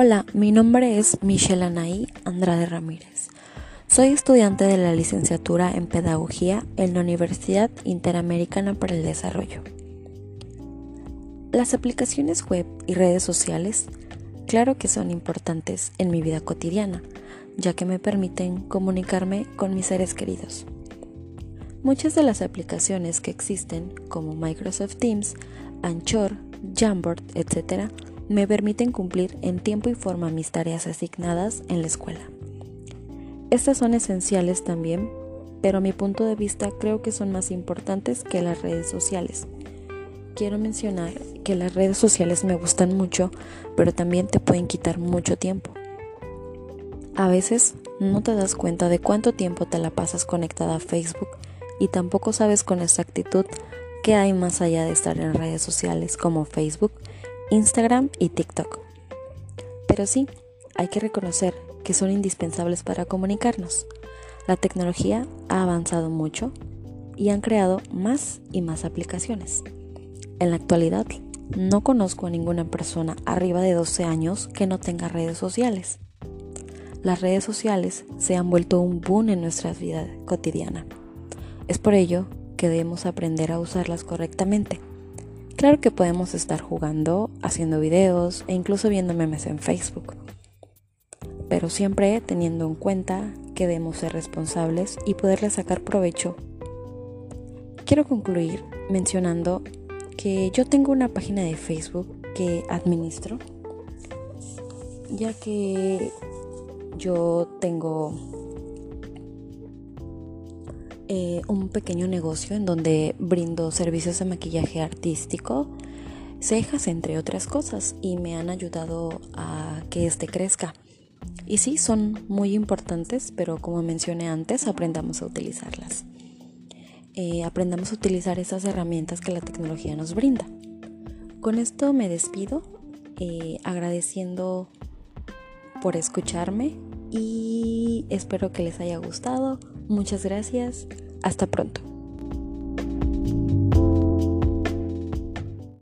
Hola, mi nombre es Michelle Anaí Andrade Ramírez. Soy estudiante de la licenciatura en Pedagogía en la Universidad Interamericana para el Desarrollo. Las aplicaciones web y redes sociales, claro que son importantes en mi vida cotidiana, ya que me permiten comunicarme con mis seres queridos. Muchas de las aplicaciones que existen, como Microsoft Teams, Anchor, Jamboard, etc., me permiten cumplir en tiempo y forma mis tareas asignadas en la escuela. Estas son esenciales también, pero a mi punto de vista creo que son más importantes que las redes sociales. Quiero mencionar que las redes sociales me gustan mucho, pero también te pueden quitar mucho tiempo. A veces no te das cuenta de cuánto tiempo te la pasas conectada a Facebook y tampoco sabes con exactitud qué hay más allá de estar en redes sociales como Facebook, Instagram y TikTok. Pero sí, hay que reconocer que son indispensables para comunicarnos. La tecnología ha avanzado mucho y han creado más y más aplicaciones. En la actualidad, no conozco a ninguna persona arriba de 12 años que no tenga redes sociales. Las redes sociales se han vuelto un boom en nuestra vida cotidiana. Es por ello que debemos aprender a usarlas correctamente. Claro que podemos estar jugando, haciendo videos e incluso viendo memes en Facebook, pero siempre teniendo en cuenta que debemos ser responsables y poderle sacar provecho. Quiero concluir mencionando que yo tengo una página de Facebook que administro, ya que yo tengo eh, un pequeño negocio en donde brindo servicios de maquillaje artístico, cejas, entre otras cosas, y me han ayudado a que este crezca. Y sí, son muy importantes, pero como mencioné antes, aprendamos a utilizarlas. Eh, aprendamos a utilizar esas herramientas que la tecnología nos brinda. Con esto me despido, eh, agradeciendo por escucharme y espero que les haya gustado. Muchas gracias. Hasta pronto.